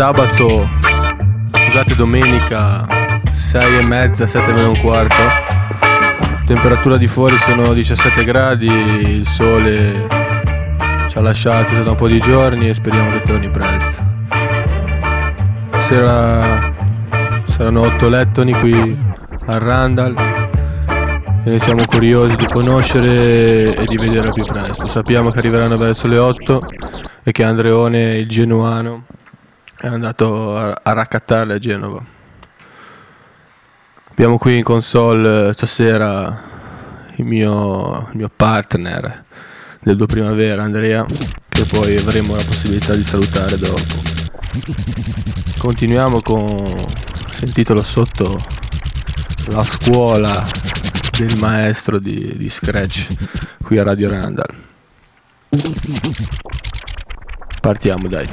sabato, scusate domenica 6 e mezza, 7 meno un quarto. Temperatura di fuori sono 17 gradi, il sole ci ha lasciati da un po' di giorni e speriamo che torni presto. Sera saranno 8 lettoni qui a Randall e noi siamo curiosi di conoscere e di vedere più presto. Sappiamo che arriveranno verso le 8 e che Andreone, il genuano, è andato a, raccattarle a Genova. Abbiamo qui in console eh, stasera il mio, il mio partner del Due Primavera, Andrea, che poi avremo la possibilità di salutare dopo. Continuiamo con il titolo sotto la scuola del maestro di, di Scratch qui a Radio Randall. Partiamo dai.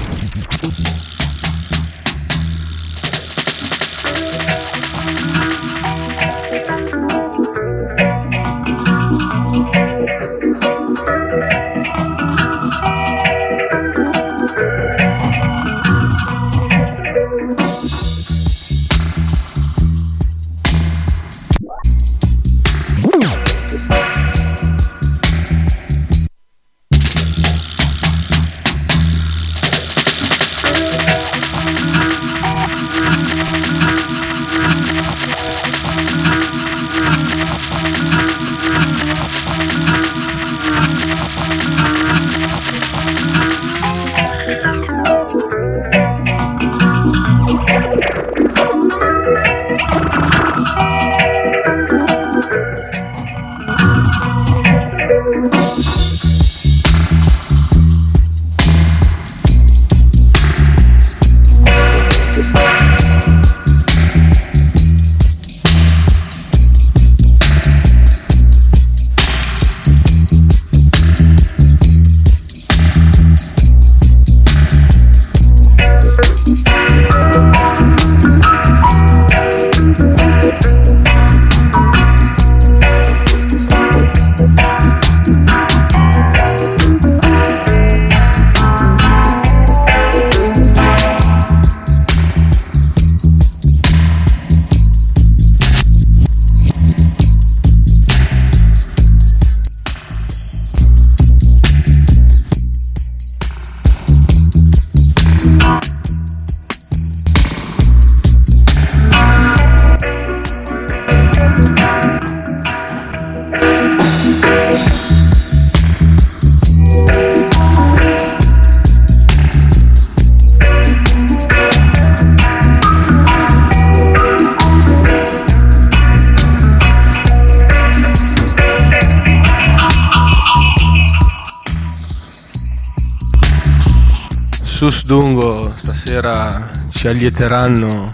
Ci allieteranno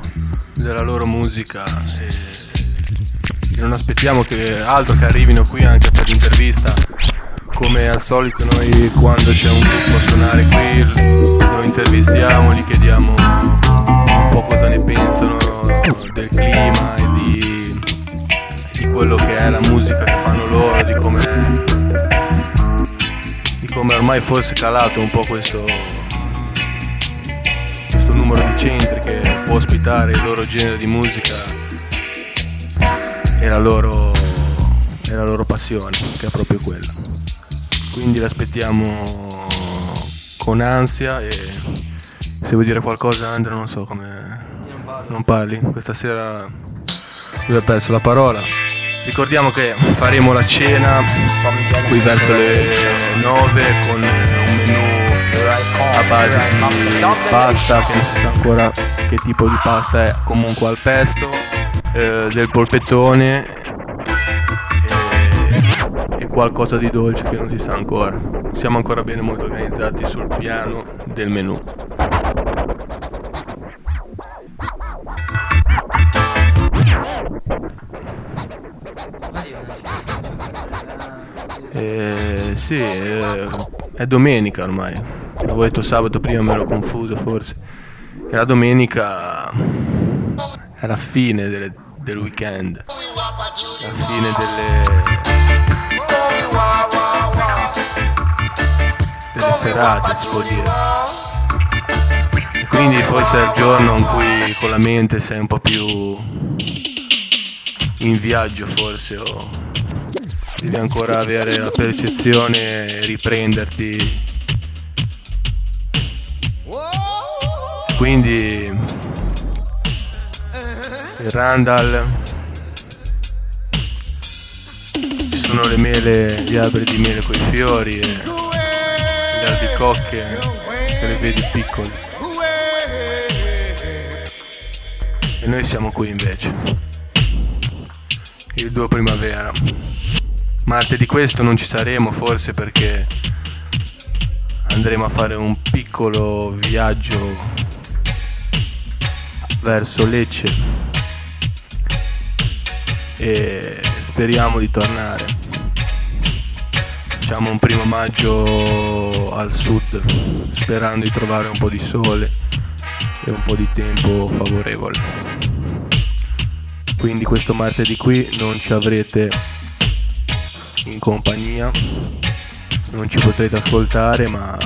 della loro musica e non aspettiamo che altro che arrivino qui anche per l'intervista. Come al solito noi quando c'è un gruppo a suonare qui lo intervistiamo, gli chiediamo un po' cosa ne pensano del clima e di, di quello che è la musica che fanno loro, di come, di come ormai forse è calato un po' questo che può ospitare il loro genere di musica e la loro, e la loro passione, che è proprio quella. Quindi l'aspettiamo con ansia e se vuoi dire qualcosa Andrea non so come... Non parli? Questa sera lui ha perso la parola. Ricordiamo che faremo la cena qui verso le 9 con a base di pasta che non si sa ancora che tipo di pasta è. Comunque al pesto eh, del polpettone e, e qualcosa di dolce che non si sa ancora. Siamo ancora bene molto organizzati sul piano del menù. Eh, sì, eh, è domenica ormai. L'avevo detto sabato prima, me l'ho confuso forse. E la domenica è la fine delle, del weekend. La fine delle... delle serate, si può dire. E quindi forse è il giorno in cui con la mente sei un po' più in viaggio forse o devi ancora avere la percezione e riprenderti Quindi Randall ci sono le mele, gli alberi di mele con i fiori e le albicocche che le vedi piccoli. E noi siamo qui invece. Il 2 primavera. Martedì questo non ci saremo forse perché andremo a fare un piccolo viaggio verso Lecce e speriamo di tornare. Facciamo un primo maggio al sud sperando di trovare un po' di sole e un po' di tempo favorevole. Quindi questo martedì qui non ci avrete in compagnia, non ci potrete ascoltare ma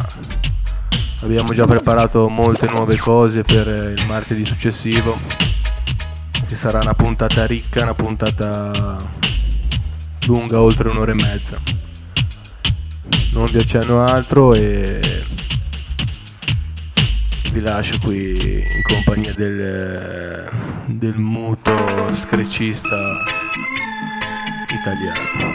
Abbiamo già preparato molte nuove cose per il martedì successivo, che sarà una puntata ricca, una puntata lunga oltre un'ora e mezza. Non vi accenno altro e vi lascio qui in compagnia del, del muto screcista italiano.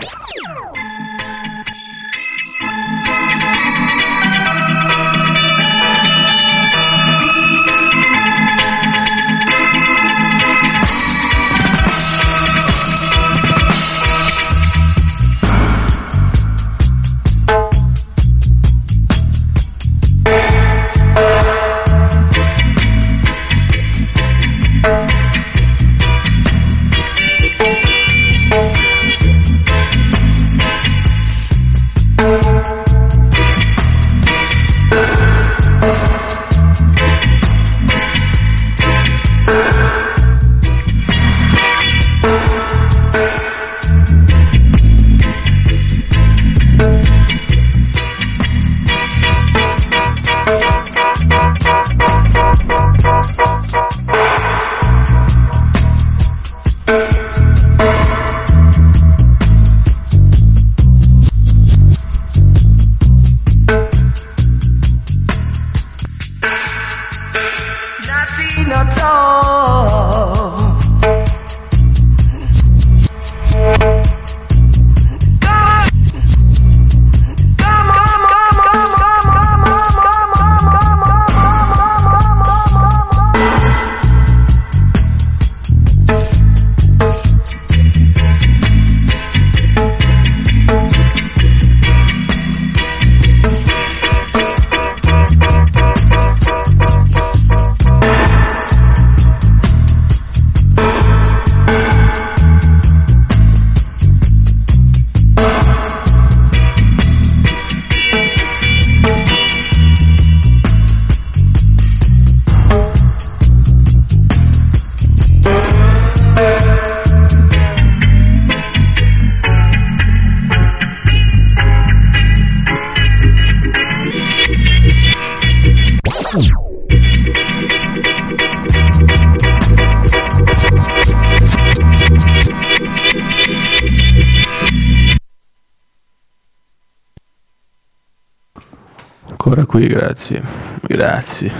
Qui, grazie. Grazie.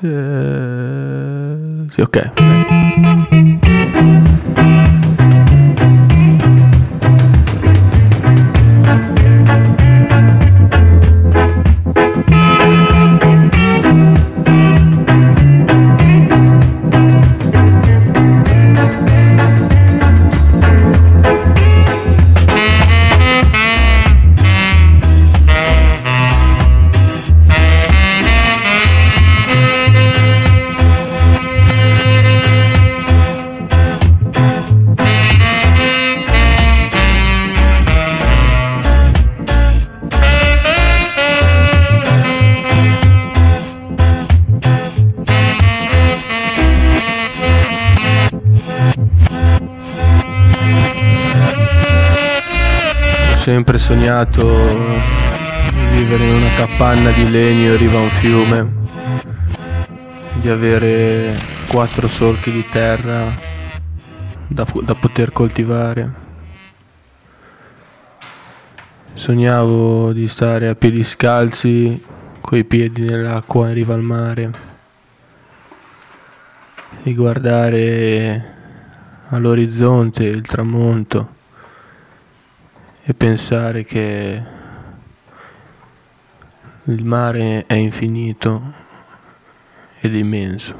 Eh, sì, ok. Sempre sognato di vivere in una capanna di legno in riva a un fiume, di avere quattro solchi di terra da, da poter coltivare. Sognavo di stare a piedi scalzi, coi piedi nell'acqua in riva al mare, di guardare all'orizzonte il tramonto e pensare che il mare è infinito ed immenso.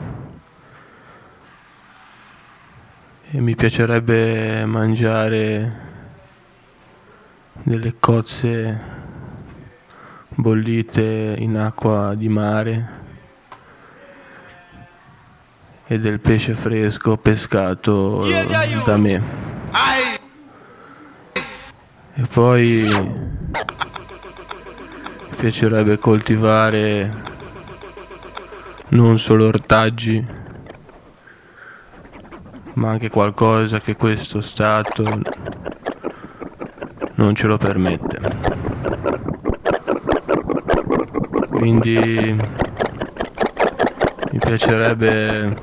E mi piacerebbe mangiare delle cozze bollite in acqua di mare e del pesce fresco pescato da me. E poi mi piacerebbe coltivare non solo ortaggi, ma anche qualcosa che questo Stato non ce lo permette. Quindi mi piacerebbe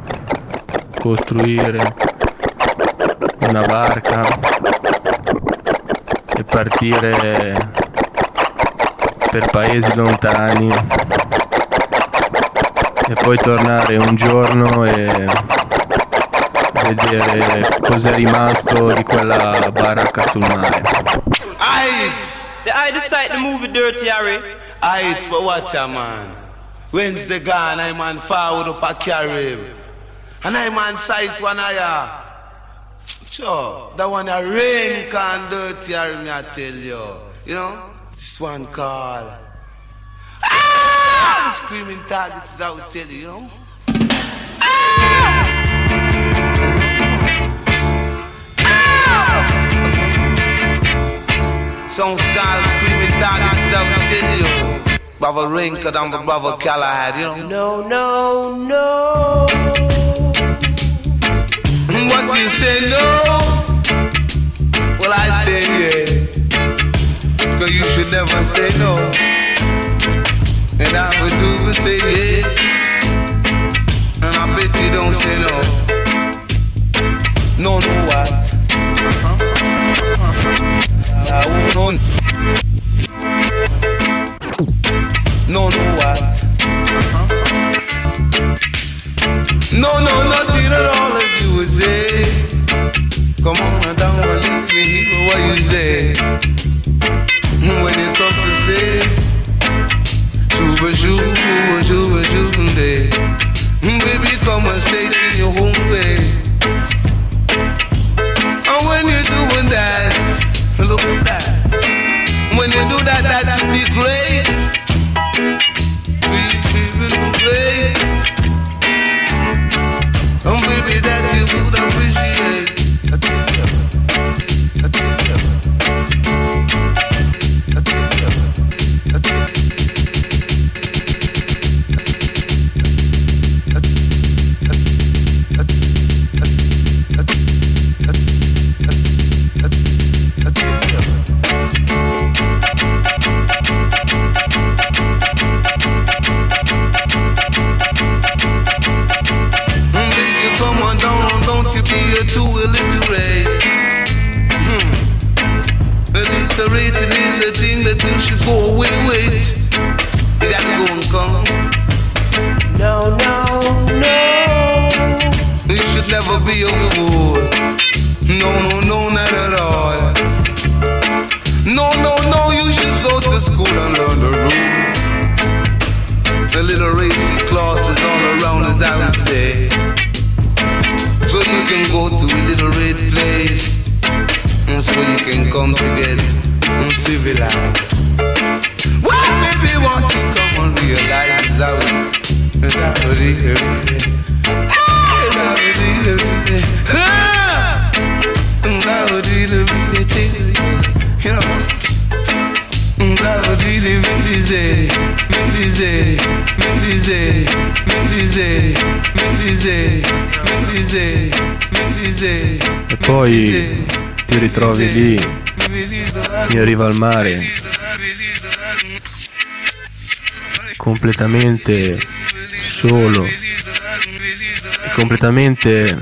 costruire una barca partire per paesi lontani e poi tornare un giorno e vedere cos'è rimasto di quella baracca sul mare. Aight! The I decide to move it dirty, Harry. Aight, but watch out, man. When's the gun? I'm on forward up a carib. And I'm on sight one eye. Sure, that one a rain can dirty, me I tell you. You know, this one called ah! screaming targets. Will tell you, you know. Ah! Some scars screaming targets. Will tell you. Brother Rinka, I'm the brother Callahan, you know. No, no, no what you say no, well I say yeah. Cause you should never say no. And I would do but say yeah. And I bet you don't say no. No, no, what? I won't No, no, what? No, no, nothing at all if you would say. Come on, down and let me hear what you say. When you come to say, Shuba Shuba Shuba Day. Baby, come and say it in your own way. And when you're doing that, look at that. When you do that, that poi ti ritrovi lì in riva al mare. Completamente solo e completamente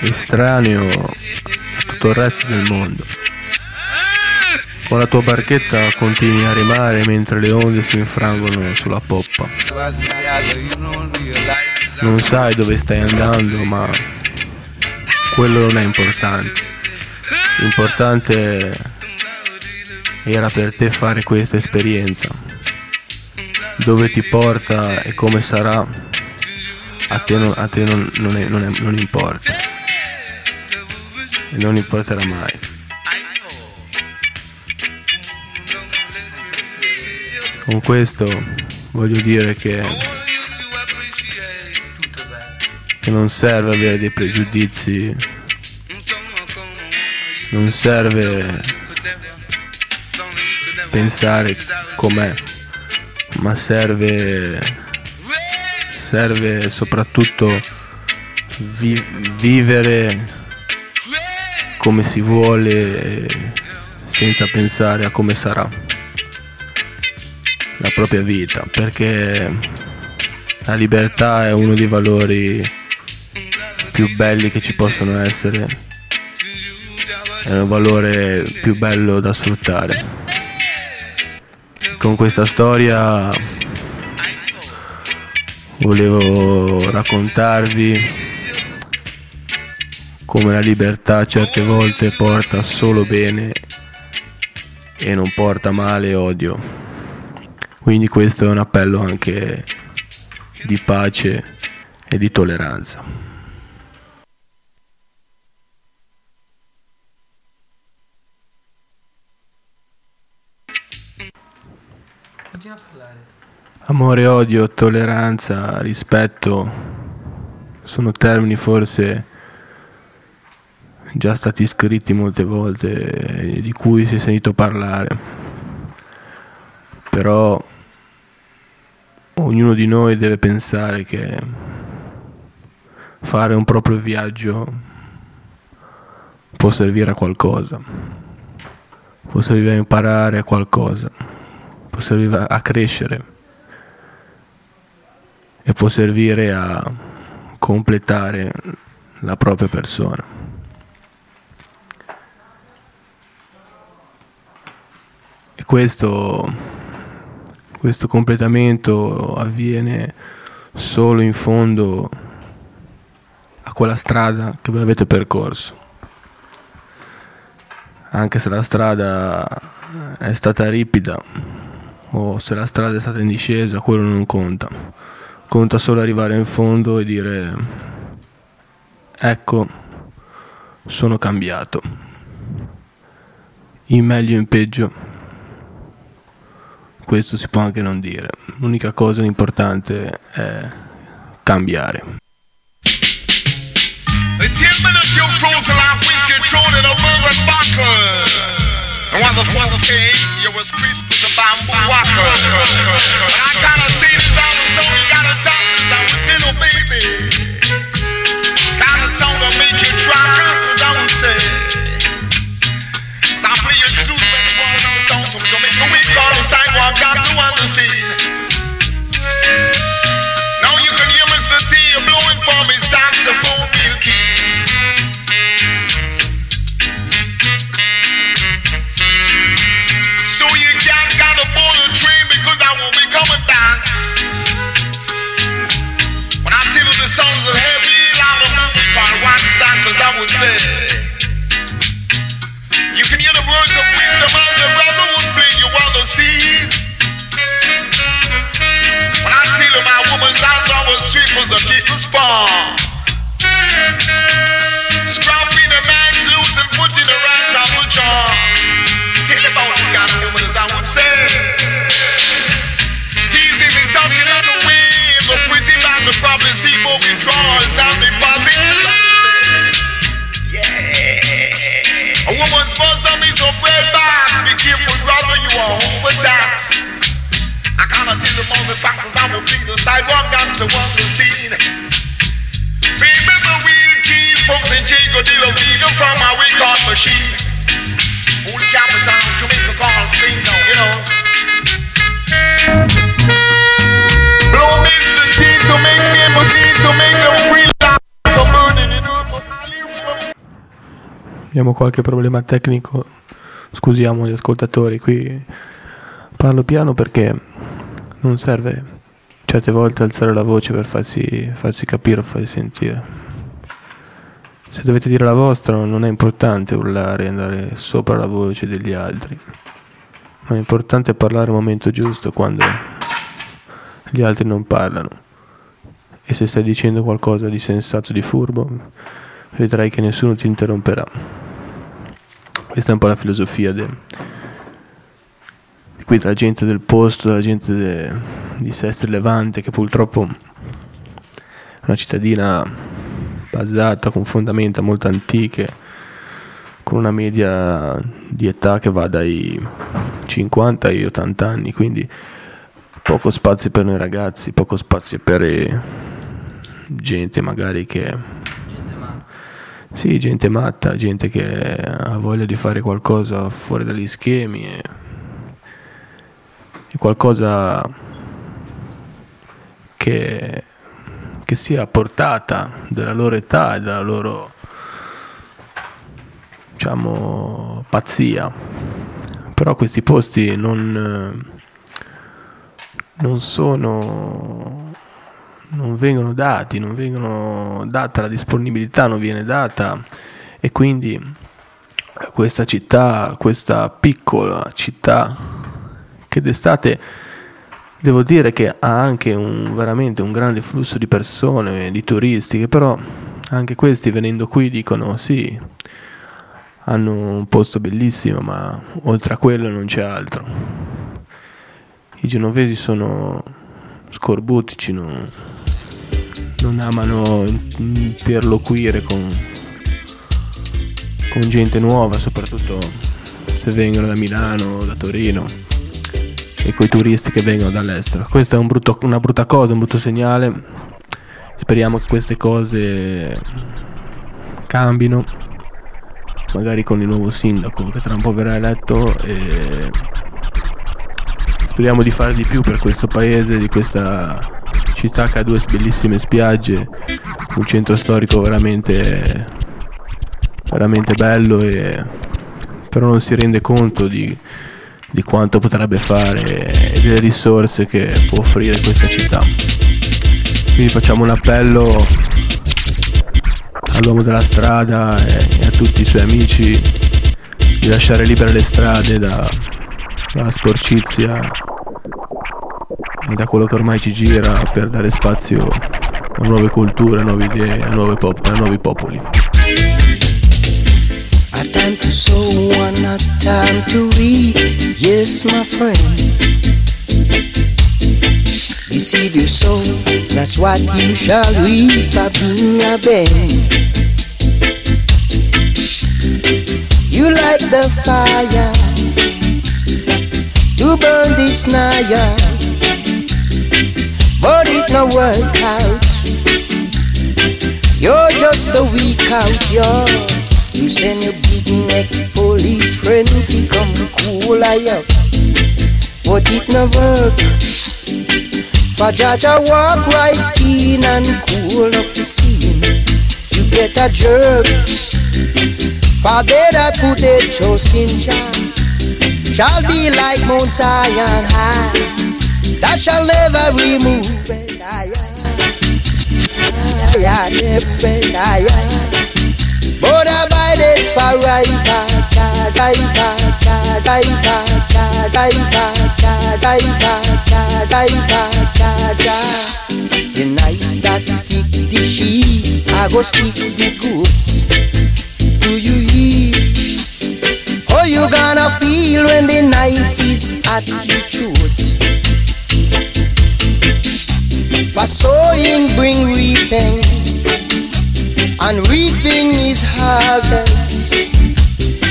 estraneo a tutto il resto del mondo. Con la tua barchetta continui a remare mentre le onde si infrangono sulla poppa. Non sai dove stai andando ma quello non è importante. L'importante era per te fare questa esperienza. Dove ti porta e come sarà, a te non, a te non, non, è, non, è, non importa. E non importerà mai. Con questo voglio dire che, che non serve avere dei pregiudizi, non serve pensare com'è, ma serve, serve soprattutto vi- vivere come si vuole senza pensare a come sarà la propria vita, perché la libertà è uno dei valori più belli che ci possono essere, è un valore più bello da sfruttare. Con questa storia volevo raccontarvi come la libertà certe volte porta solo bene e non porta male e odio. Quindi questo è un appello anche di pace e di tolleranza. Amore, odio, tolleranza, rispetto sono termini forse già stati scritti molte volte, di cui si è sentito parlare. Però ognuno di noi deve pensare che fare un proprio viaggio può servire a qualcosa, può servire a imparare a qualcosa, può servire a crescere e può servire a completare la propria persona. E questo questo completamento avviene solo in fondo a quella strada che voi avete percorso. Anche se la strada è stata ripida o se la strada è stata in discesa, quello non conta. Conta solo arrivare in fondo e dire ecco, sono cambiato. In meglio e in peggio questo si può anche non dire. L'unica cosa importante è cambiare. The father came, you was crisp as a bamboo walker. But I kinda see this a kitten's paw. Scrapping a man's loot and putting the rats on the jaw. Tell about this kind of woman as I would say. Teasing and talking out the way. The pretty man will probably see more withdrawals down the deposits. A woman's bosom is a bread box. Be careful, brother, you are overtaxed. I cannot tell them all the facts I will bleed the sidewalk down to one scene. Jail, go deal a from our record machine. Full capital, Jamaica call, spring down, you know. Blow Mr. T to make people need to make them free a Abbiamo qualche problema tecnico, scusiamo gli ascoltatori, qui parlo piano perché non serve certe volte alzare la voce per farsi, farsi capire o farsi sentire. Se dovete dire la vostra non è importante urlare e andare sopra la voce degli altri, ma è importante parlare al momento giusto quando gli altri non parlano. E se stai dicendo qualcosa di sensato, di furbo, vedrai che nessuno ti interromperà. Questa è un po' la filosofia de- di qui della gente del posto, della gente de- di Sestri Levante, che purtroppo è una cittadina basata con fondamenta molto antiche, con una media di età che va dai 50 ai 80 anni, quindi poco spazio per noi ragazzi, poco spazio per eh, gente magari che sì, gente matta, gente che ha voglia di fare qualcosa fuori dagli schemi e, e qualcosa che, che sia a portata della loro età e della loro diciamo pazzia. Però questi posti non, non sono non vengono dati, non vengono data la disponibilità, non viene data e quindi questa città, questa piccola città che d'estate devo dire che ha anche un, veramente un grande flusso di persone, di turisti, che però anche questi venendo qui dicono sì, hanno un posto bellissimo, ma oltre a quello non c'è altro. I genovesi sono scorbutici, non, non amano interloquire con, con gente nuova, soprattutto se vengono da Milano o da Torino e coi turisti che vengono dall'estero. Questa è un brutto, una brutta cosa, un brutto segnale. Speriamo che queste cose cambino, magari con il nuovo sindaco che tra un po' verrà eletto e speriamo di fare di più per questo paese, di questa città che ha due bellissime spiagge, un centro storico veramente, veramente bello e però non si rende conto di, di quanto potrebbe fare e delle risorse che può offrire questa città. Quindi facciamo un appello all'uomo della strada e, a tutti i suoi amici di lasciare libere le strade da, dalla sporcizia e da quello che ormai ci gira per dare spazio a nuove culture, a nuove idee, a, pop- a nuovi popoli. Time to sow and a time to reap. Yes, my friend. The seed you sow, that's what you shall reap. A bring a bend. You light the fire to burn this naya, but it no work out. You're just a week out, yo. You send your big neck police friend fi come cool I up, but it no work. For Jaja walk right in and cool up the scene. You get a jerk. For put their trust in Jah shall be like Mount Zion high. That shall never remove it. Yeah, yeah, yeah. But abided forever. Jagaiva, Jagaiva, Jagaiva, Jagaiva, Jagaiva, Jaga. The knife that stick the sheep, I go stick the goat. Do you hear? How you gonna feel when the knife is at your throat? For sowing bring reaping and reaping his harvest.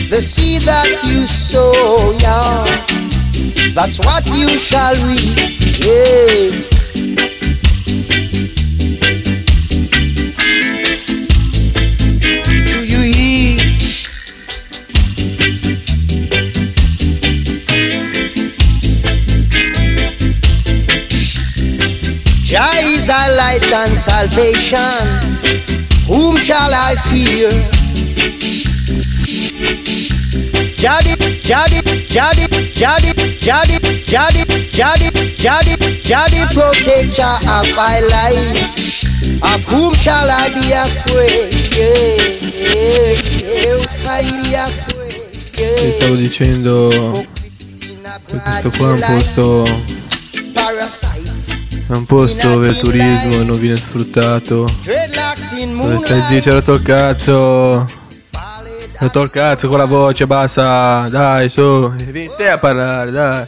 The seed that you sow, yeah, that's what you shall reap. Yeah. Do you hear? Jah is our light and salvation Shall I fear? Jadi, jadi, jadi, jadi, jadi, jadi, jadi, jadi, jadi, protector of my life. Of whom shall I be afraid? Yeah, yeah, yeah, afraid. Stavo dicendo questo qua è un posto. È un posto dove il turismo non viene sfruttato. Dove stai zitto, rotto il cazzo. Rotto il cazzo con la voce, basta. Dai, su. Vieni te a parlare, dai.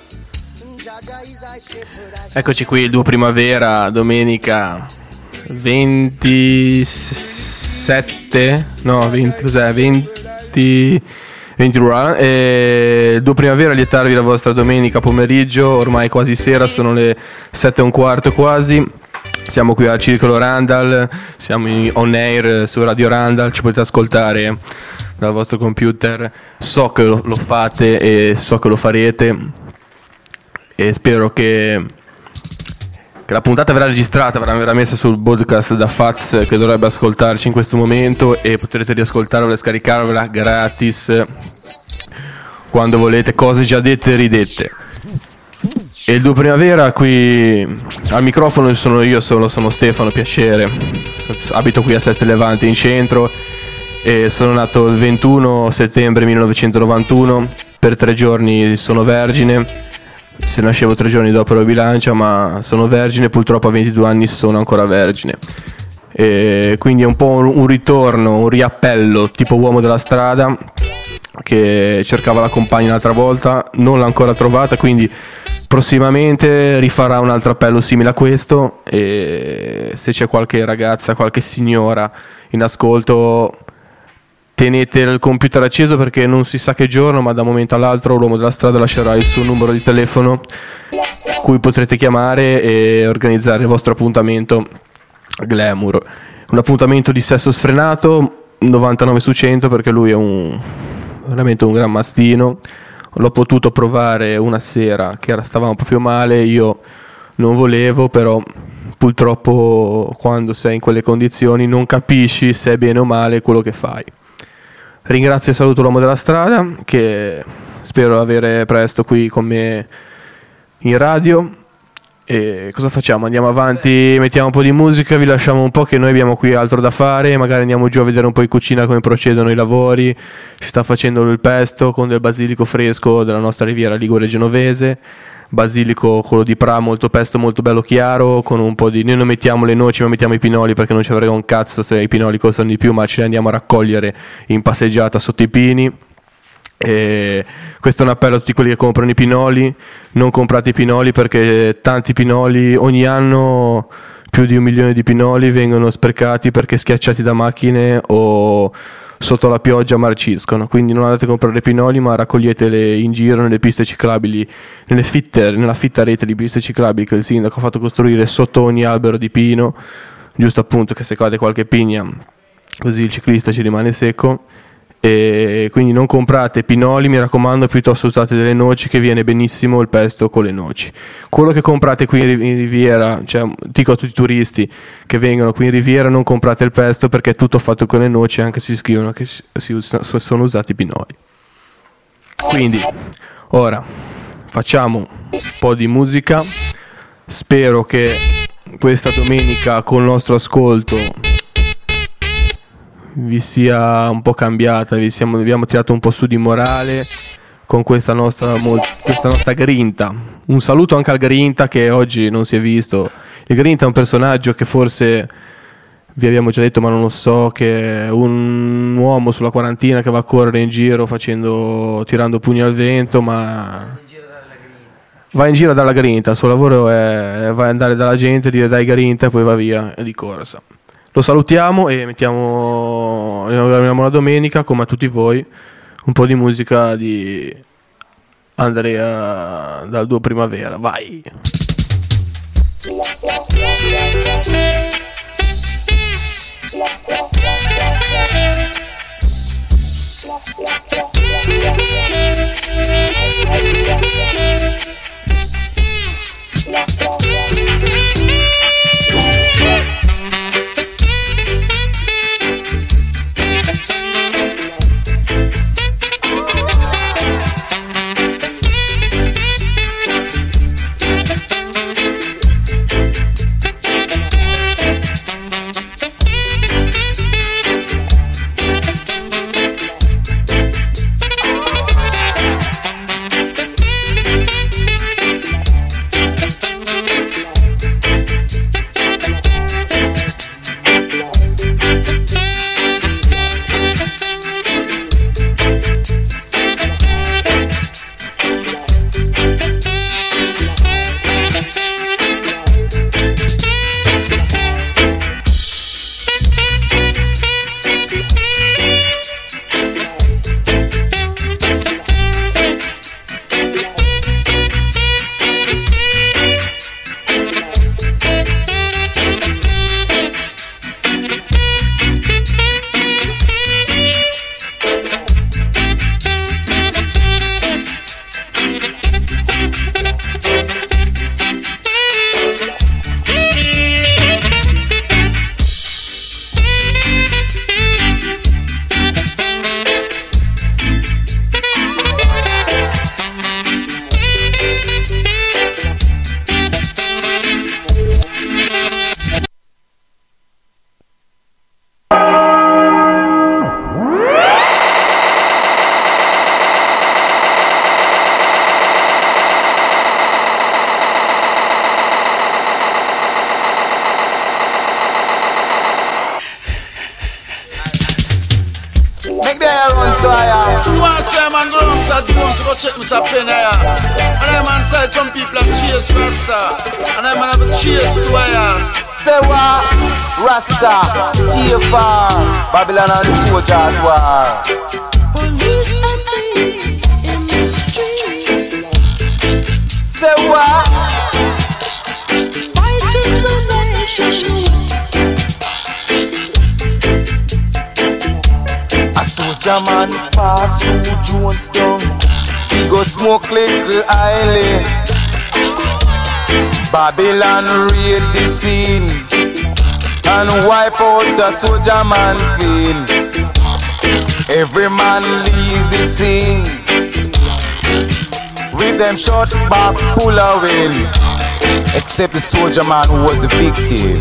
Eccoci qui, il duo primavera, domenica 27, no, 20, cos'è? 20, 20 rural. E duo primavera, lietarvi la vostra domenica pomeriggio, ormai quasi sera, sono le 7 e un quarto quasi. Siamo qui al Circolo Randall, siamo on air su Radio Randall, ci potete ascoltare dal vostro computer. So che lo, lo fate e so che lo farete e spero che, che la puntata verrà registrata, verrà, verrà messa sul podcast da Faz che dovrebbe ascoltarci in questo momento e potrete riascoltarvela e scaricarvela gratis quando volete, cose già dette e ridette. E il 2 primavera qui al microfono sono io, sono, sono Stefano, piacere. Abito qui a Sette Levante in centro e sono nato il 21 settembre 1991. Per tre giorni sono vergine. Se nascevo tre giorni dopo ero bilancia, ma sono vergine, purtroppo a 22 anni sono ancora vergine. E quindi è un po' un ritorno, un riappello tipo uomo della strada che cercava la compagna l'altra volta, non l'ha ancora trovata, quindi prossimamente rifarà un altro appello simile a questo e se c'è qualche ragazza, qualche signora in ascolto tenete il computer acceso perché non si sa che giorno, ma da un momento all'altro l'uomo della strada lascerà il suo numero di telefono cui potrete chiamare e organizzare il vostro appuntamento glamour. Un appuntamento di sesso sfrenato, 99 su 100 perché lui è un veramente un gran mastino. L'ho potuto provare una sera che era- stavamo proprio male, io non volevo, però purtroppo quando sei in quelle condizioni non capisci se è bene o male quello che fai. Ringrazio e saluto l'uomo della strada che spero avere presto qui con me in radio. E cosa facciamo? Andiamo avanti, mettiamo un po' di musica, vi lasciamo un po' che noi abbiamo qui altro da fare, magari andiamo giù a vedere un po' in cucina come procedono i lavori, si sta facendo il pesto con del basilico fresco della nostra riviera ligure genovese, basilico quello di Pra, molto pesto, molto bello chiaro, con un po' di... noi non mettiamo le noci ma mettiamo i pinoli perché non ci avremo un cazzo se i pinoli costano di più, ma ce li andiamo a raccogliere in passeggiata sotto i pini. E questo è un appello a tutti quelli che comprano i pinoli, non comprate i pinoli perché tanti pinoli ogni anno più di un milione di pinoli vengono sprecati perché schiacciati da macchine o sotto la pioggia marciscono. Quindi non andate a comprare pinoli, ma raccoglietele in giro nelle piste ciclabili, nelle fitte, nella fitta rete di piste ciclabili che il sindaco ha fatto costruire sotto ogni albero di pino, giusto appunto che se cade qualche pigna così il ciclista ci rimane secco e quindi non comprate pinoli mi raccomando piuttosto usate delle noci che viene benissimo il pesto con le noci. Quello che comprate qui in Riv- in Riviera cioè dico a tutti i turisti che vengono qui in Riviera non comprate il pesto perché è tutto fatto con le noci anche se scrivono che si- usa- sono usati i pinoli. Quindi ora facciamo un po' di musica. Spero che questa domenica col nostro ascolto vi sia un po' cambiata, vi, siamo, abbiamo tirato un po' su di morale con questa nostra, questa nostra grinta. Un saluto anche al Grinta che oggi non si è visto. Il Grinta è un personaggio che forse vi abbiamo già detto, ma non lo so, che è un uomo sulla quarantina che va a correre in giro facendo, tirando pugni al vento, ma va in giro dalla grinta, il suo lavoro è ad andare dalla gente, dire dai grinta e poi va via di corsa. Lo salutiamo e mettiamo la domenica, come a tutti voi, un po' di musica di Andrea dal duo Primavera. Vai! Make man pass through Jonestown. He go smoke little island. Babylon raid the scene and wipe out a soldier man clean. Every man leave the scene with them shot back full of wind, except the soldier man who was the victim.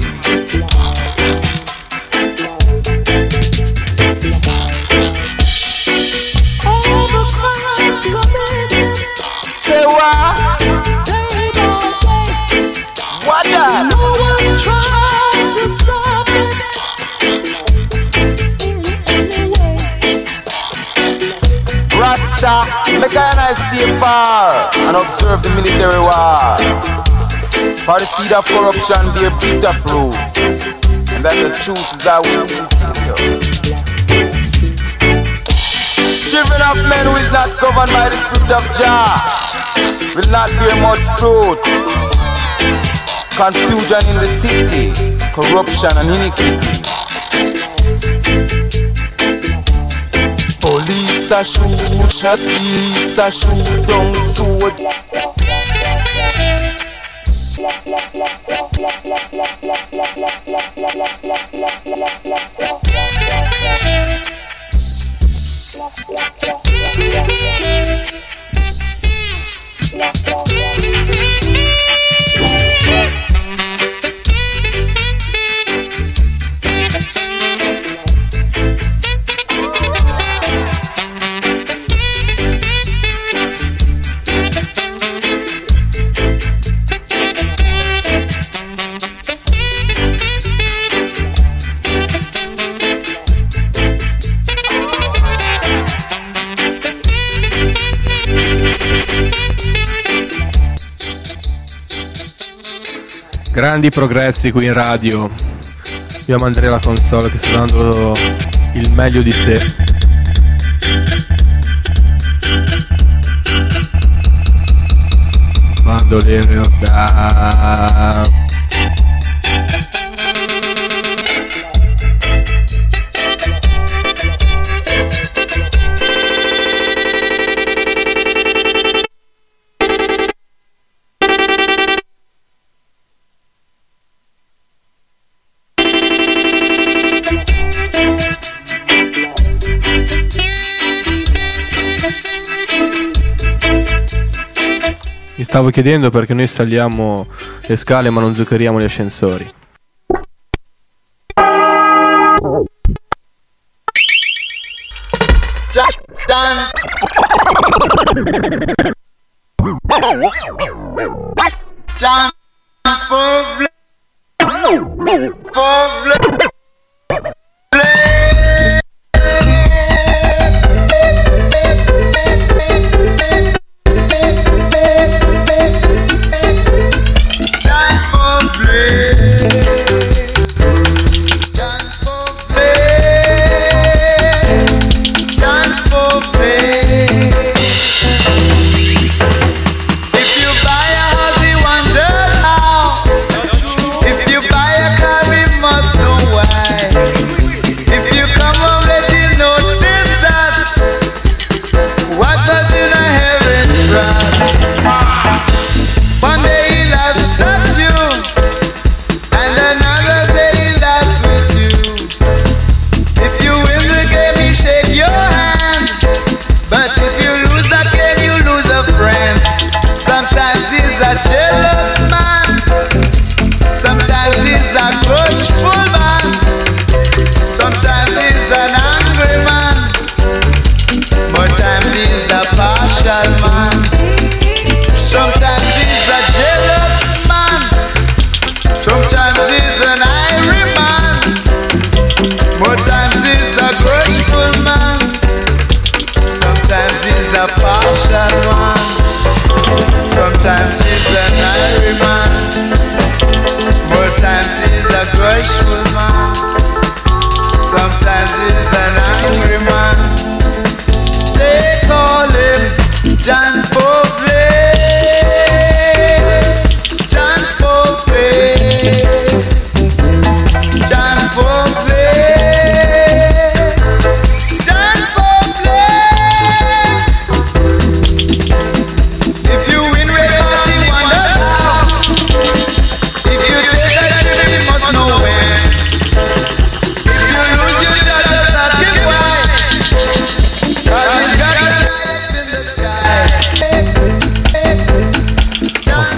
All the make I and stay far and observe the military war. For the seed of corruption bear bitter fruits, and that the truth is I will. Children of men who is not governed by the spirit of Jah will not bear much fruit. Confusion in the city, corruption and iniquity. sachou, chassi, sachou, dans soud. Thank Grandi progressi qui in radio. Abbiamo Andrea la console che sta dando il meglio di sé. Bandolero da. Stavo chiedendo perché noi saliamo le scale ma non zuccheriamo gli ascensori. John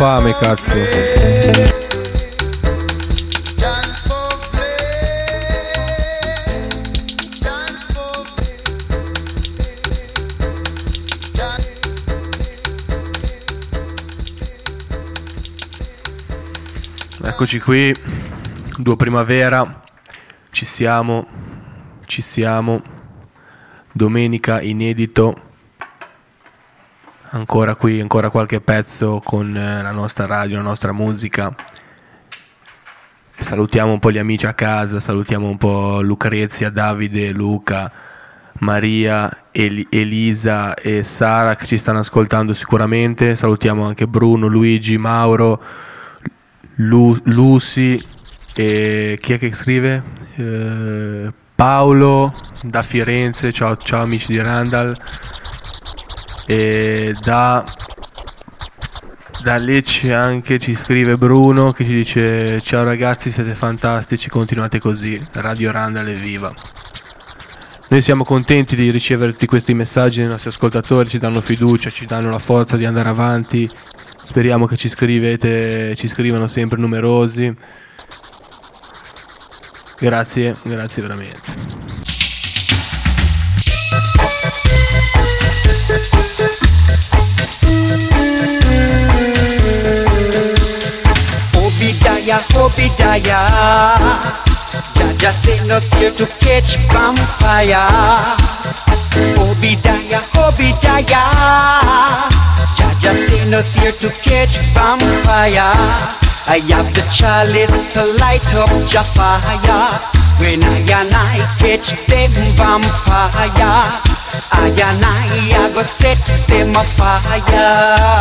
fame, cazzo. Eccoci qui, Duo Primavera, ci siamo, ci siamo, domenica inedito, ancora qui, ancora qualche pezzo con eh, la nostra radio, la nostra musica. Salutiamo un po' gli amici a casa, salutiamo un po' Lucrezia, Davide, Luca, Maria, Eli- Elisa e Sara che ci stanno ascoltando sicuramente. Salutiamo anche Bruno, Luigi, Mauro, Lu- Lucy e chi è che scrive? Eh, Paolo da Firenze, ciao, ciao amici di Randall. E da, da Lecce anche ci scrive Bruno che ci dice ciao ragazzi siete fantastici, continuate così, Radio Randall è viva. Noi siamo contenti di riceverti questi messaggi dei nostri ascoltatori, ci danno fiducia, ci danno la forza di andare avanti. Speriamo che ci scrivete, ci scrivano sempre numerosi. Grazie, grazie veramente. Obadiah, Obadiah. Jaja sent us here to catch vampire. Obadiah, Obadiah. Jaja sent us here to catch vampire. I have the chalice to light up your fire. When I and I catch them vampire, I and I, I go set them afire.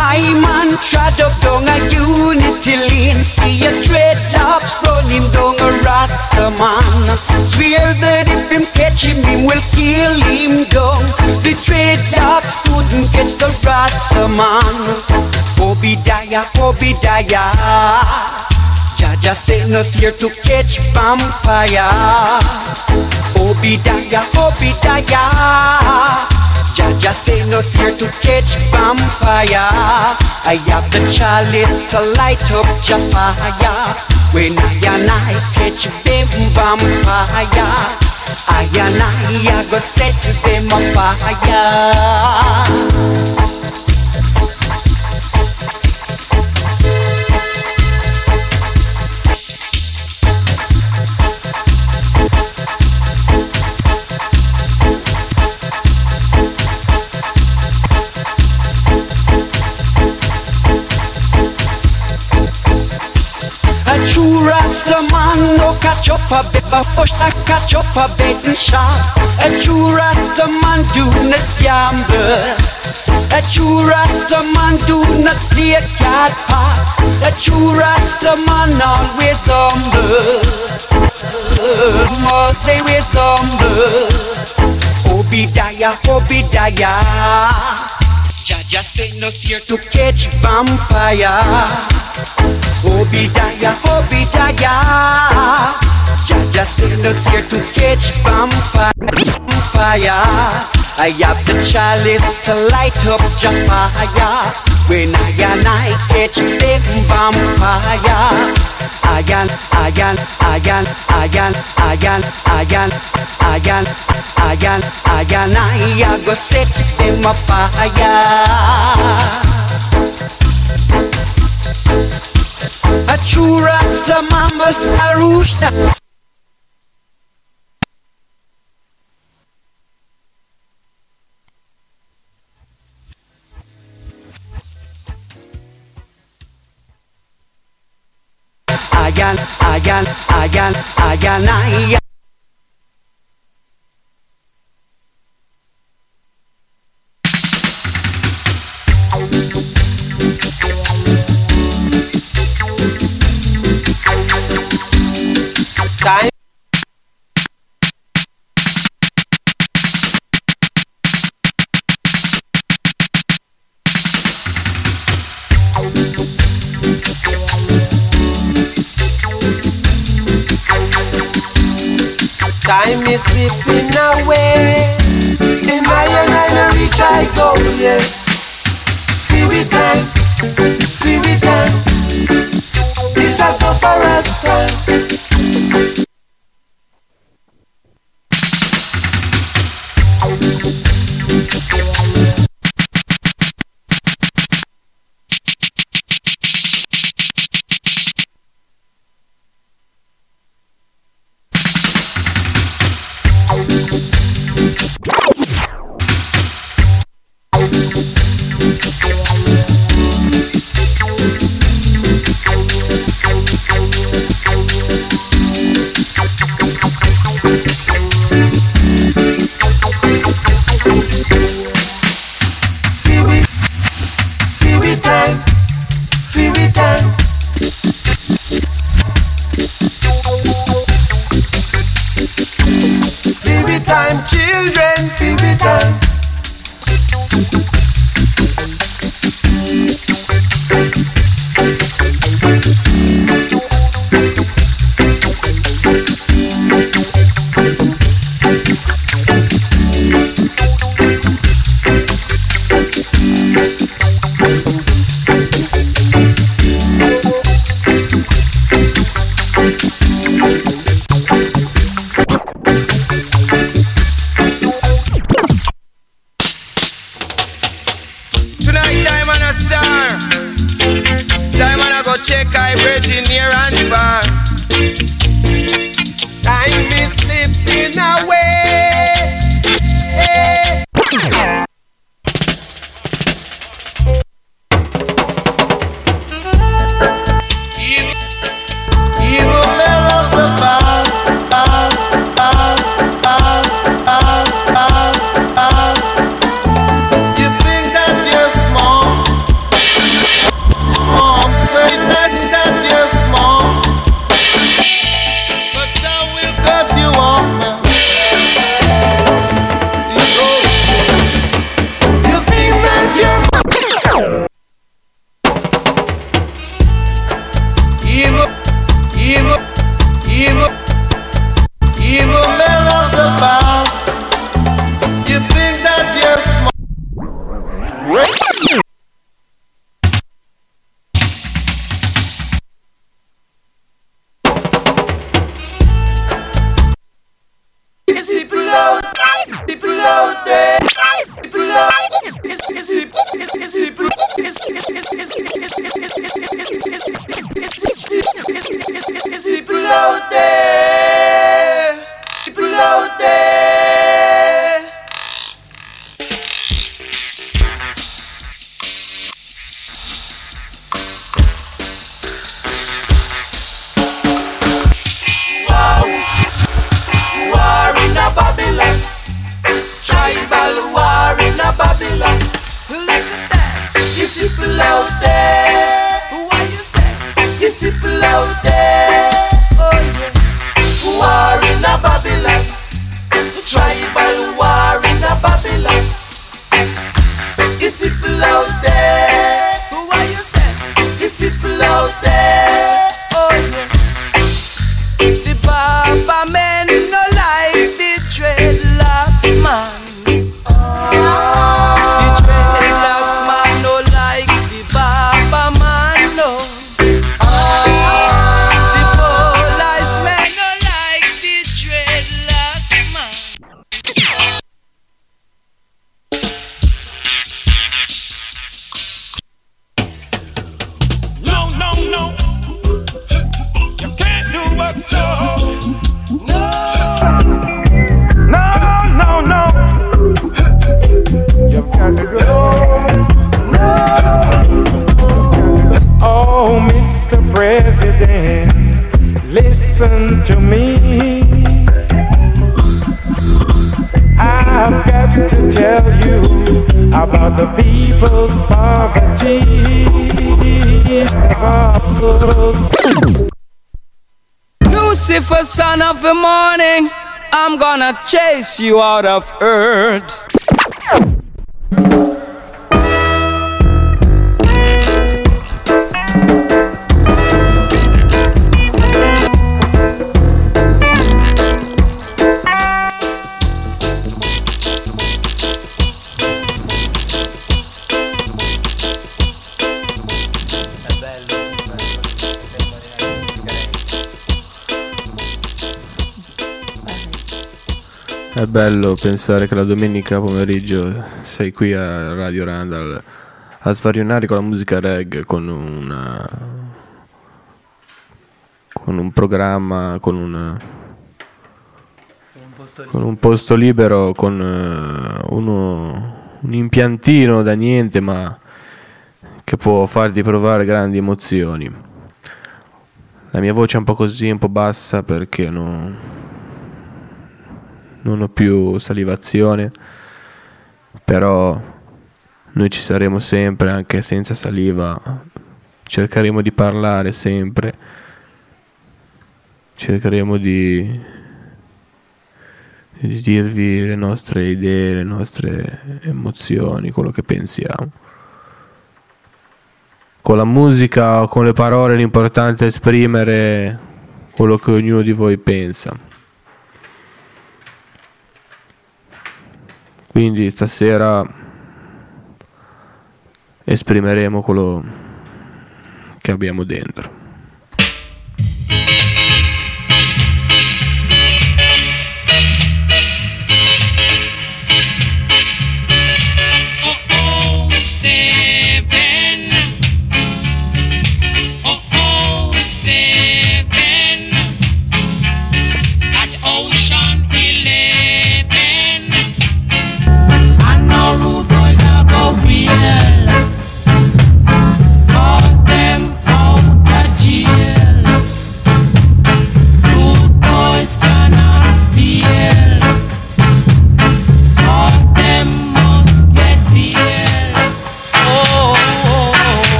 I man trod up down a unity lane See a dreadlocks running down a rasta man Swear that if him catch him, him will kill him down. The dreadlocks couldn't catch the rasta man Obadiah, Obadiah Jaja sent us here to catch vampire. Obadiah, Obadiah Jaja sent us here to catch vampire. I have the chalice to light up your fire. When I and I catch them vampire, I and I, I go set them afire. A rasta man no cutch up a bit, beba push that beten up A true Rasta man do not gamble. A true Rasta man do not play a cat pot. A true Rasta man always humble. Must always humble. Obidaya, Obidaya. Jaja sent us here to catch vampire. Obadiah, Obadiah. Jaja sent us here to catch vampire. Vampire. I have the chalice to light up your fire. When I and I catch them vampire. I and I and I and I and I and I and I and I and I and I I go set them afire. A true Rasta mama Sarusha ayal, ayal, ayal, ayal, ayal. me slipping away. And I and I no reach I go yet. Feel it time, feel it time. This a sufferer's time. To me. I've got to tell you about the people's poverty. Lucifer, son of the morning, I'm gonna chase you out of earth. È bello pensare che la domenica pomeriggio sei qui a Radio Randall a svarionare con la musica reggae, con una con un programma, con un con un posto libero, con eh, uno, un impiantino da niente, ma che può farti provare grandi emozioni. La mia voce è un po' così, un po' bassa perché non, non ho più salivazione, però noi ci saremo sempre anche senza saliva, cercheremo di parlare sempre, cercheremo di, di dirvi le nostre idee, le nostre emozioni, quello che pensiamo. Con la musica o con le parole l'importante è esprimere quello che ognuno di voi pensa. Quindi stasera esprimeremo quello che abbiamo dentro.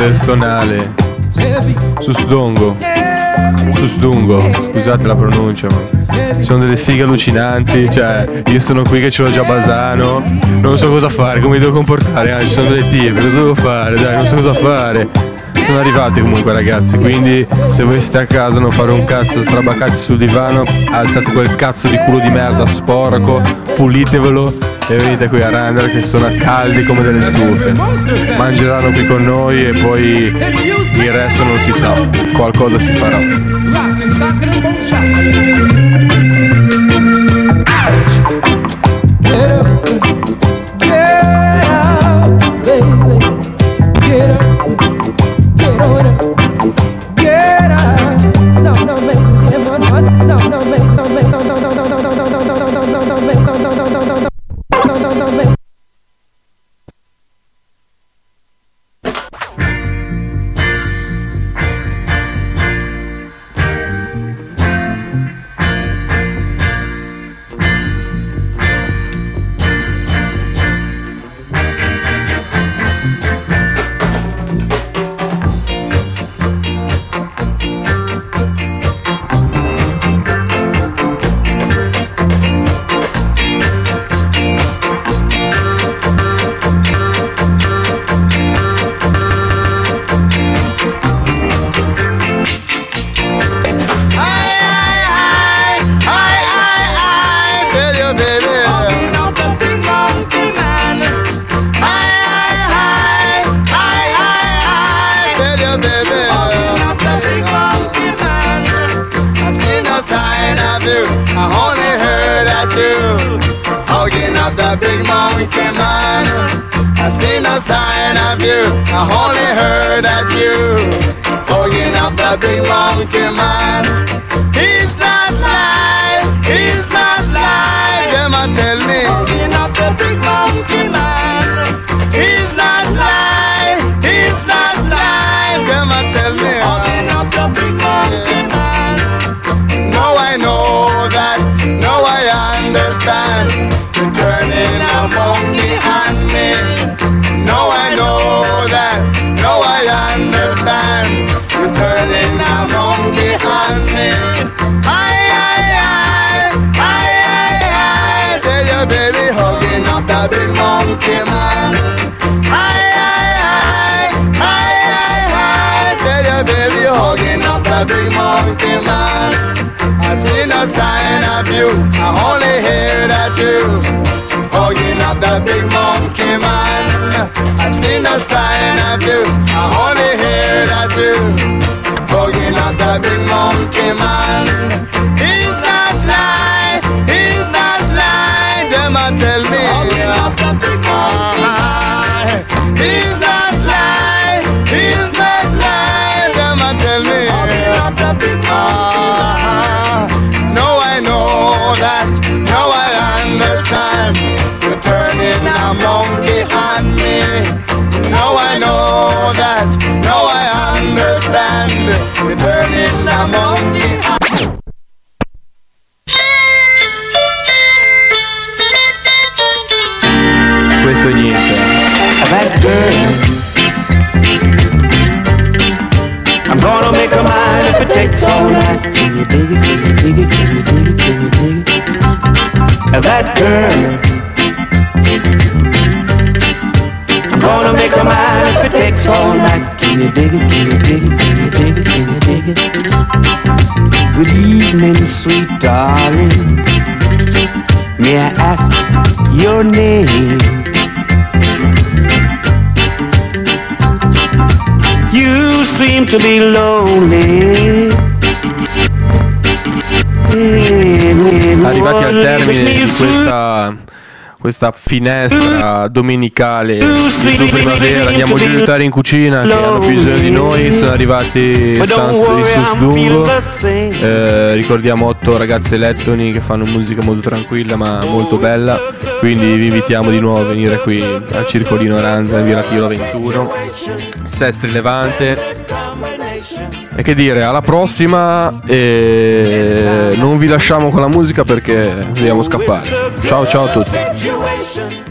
Personale. Susdongo. Susdungo, scusate la pronuncia, ma sono delle fighe allucinanti. Cioè, io sono qui che ce l'ho già Basano. Non so cosa fare, come devo comportare. Ah, ci sono delle tipe, cosa devo fare? Dai, non so cosa fare. Sono arrivati comunque ragazzi, quindi se voi siete a casa non fare un cazzo, strabacati sul divano, alzate quel cazzo di culo di merda sporco, pulitevelo e venite qui a Randall che sono caldi come delle stufe. Mangeranno qui con noi e poi il resto non si sa, qualcosa si farà. Man. I see no sign of you. I only hear that you hugging up the big monkey man. I see no sign of you. I only hear that you hugging up the big monkey man. He's not lying. He's not lying. Them a tell me. Hugging up the big monkey. man. He's not turning a monkey on me. Now I know that. Now I understand. You're turning a monkey on Questo è niente. That girl. I'm gonna make her mine if it takes all night. Can you dig it? Can you dig it? Can you dig it? Can you dig it? That girl. I'm gonna make her mine if it takes all night. Can you dig it? Can you dig it? Can you dig it? Can you dig it? Good evening, sweet darling. May I ask your name? You seem to be lonely. Arrivati al termine di questa, questa finestra domenicale di primavera, andiamo a aiutare in cucina che hanno bisogno di noi. Sono arrivati Sans di Susdungo. Eh, ricordiamo otto ragazze lettoni che fanno musica molto tranquilla ma molto bella. Quindi vi invitiamo di nuovo a venire qui al Circolino Randa in via Tiro 21, Sestri Levante. E che dire, alla prossima. E non vi lasciamo con la musica perché dobbiamo scappare. Ciao ciao a tutti.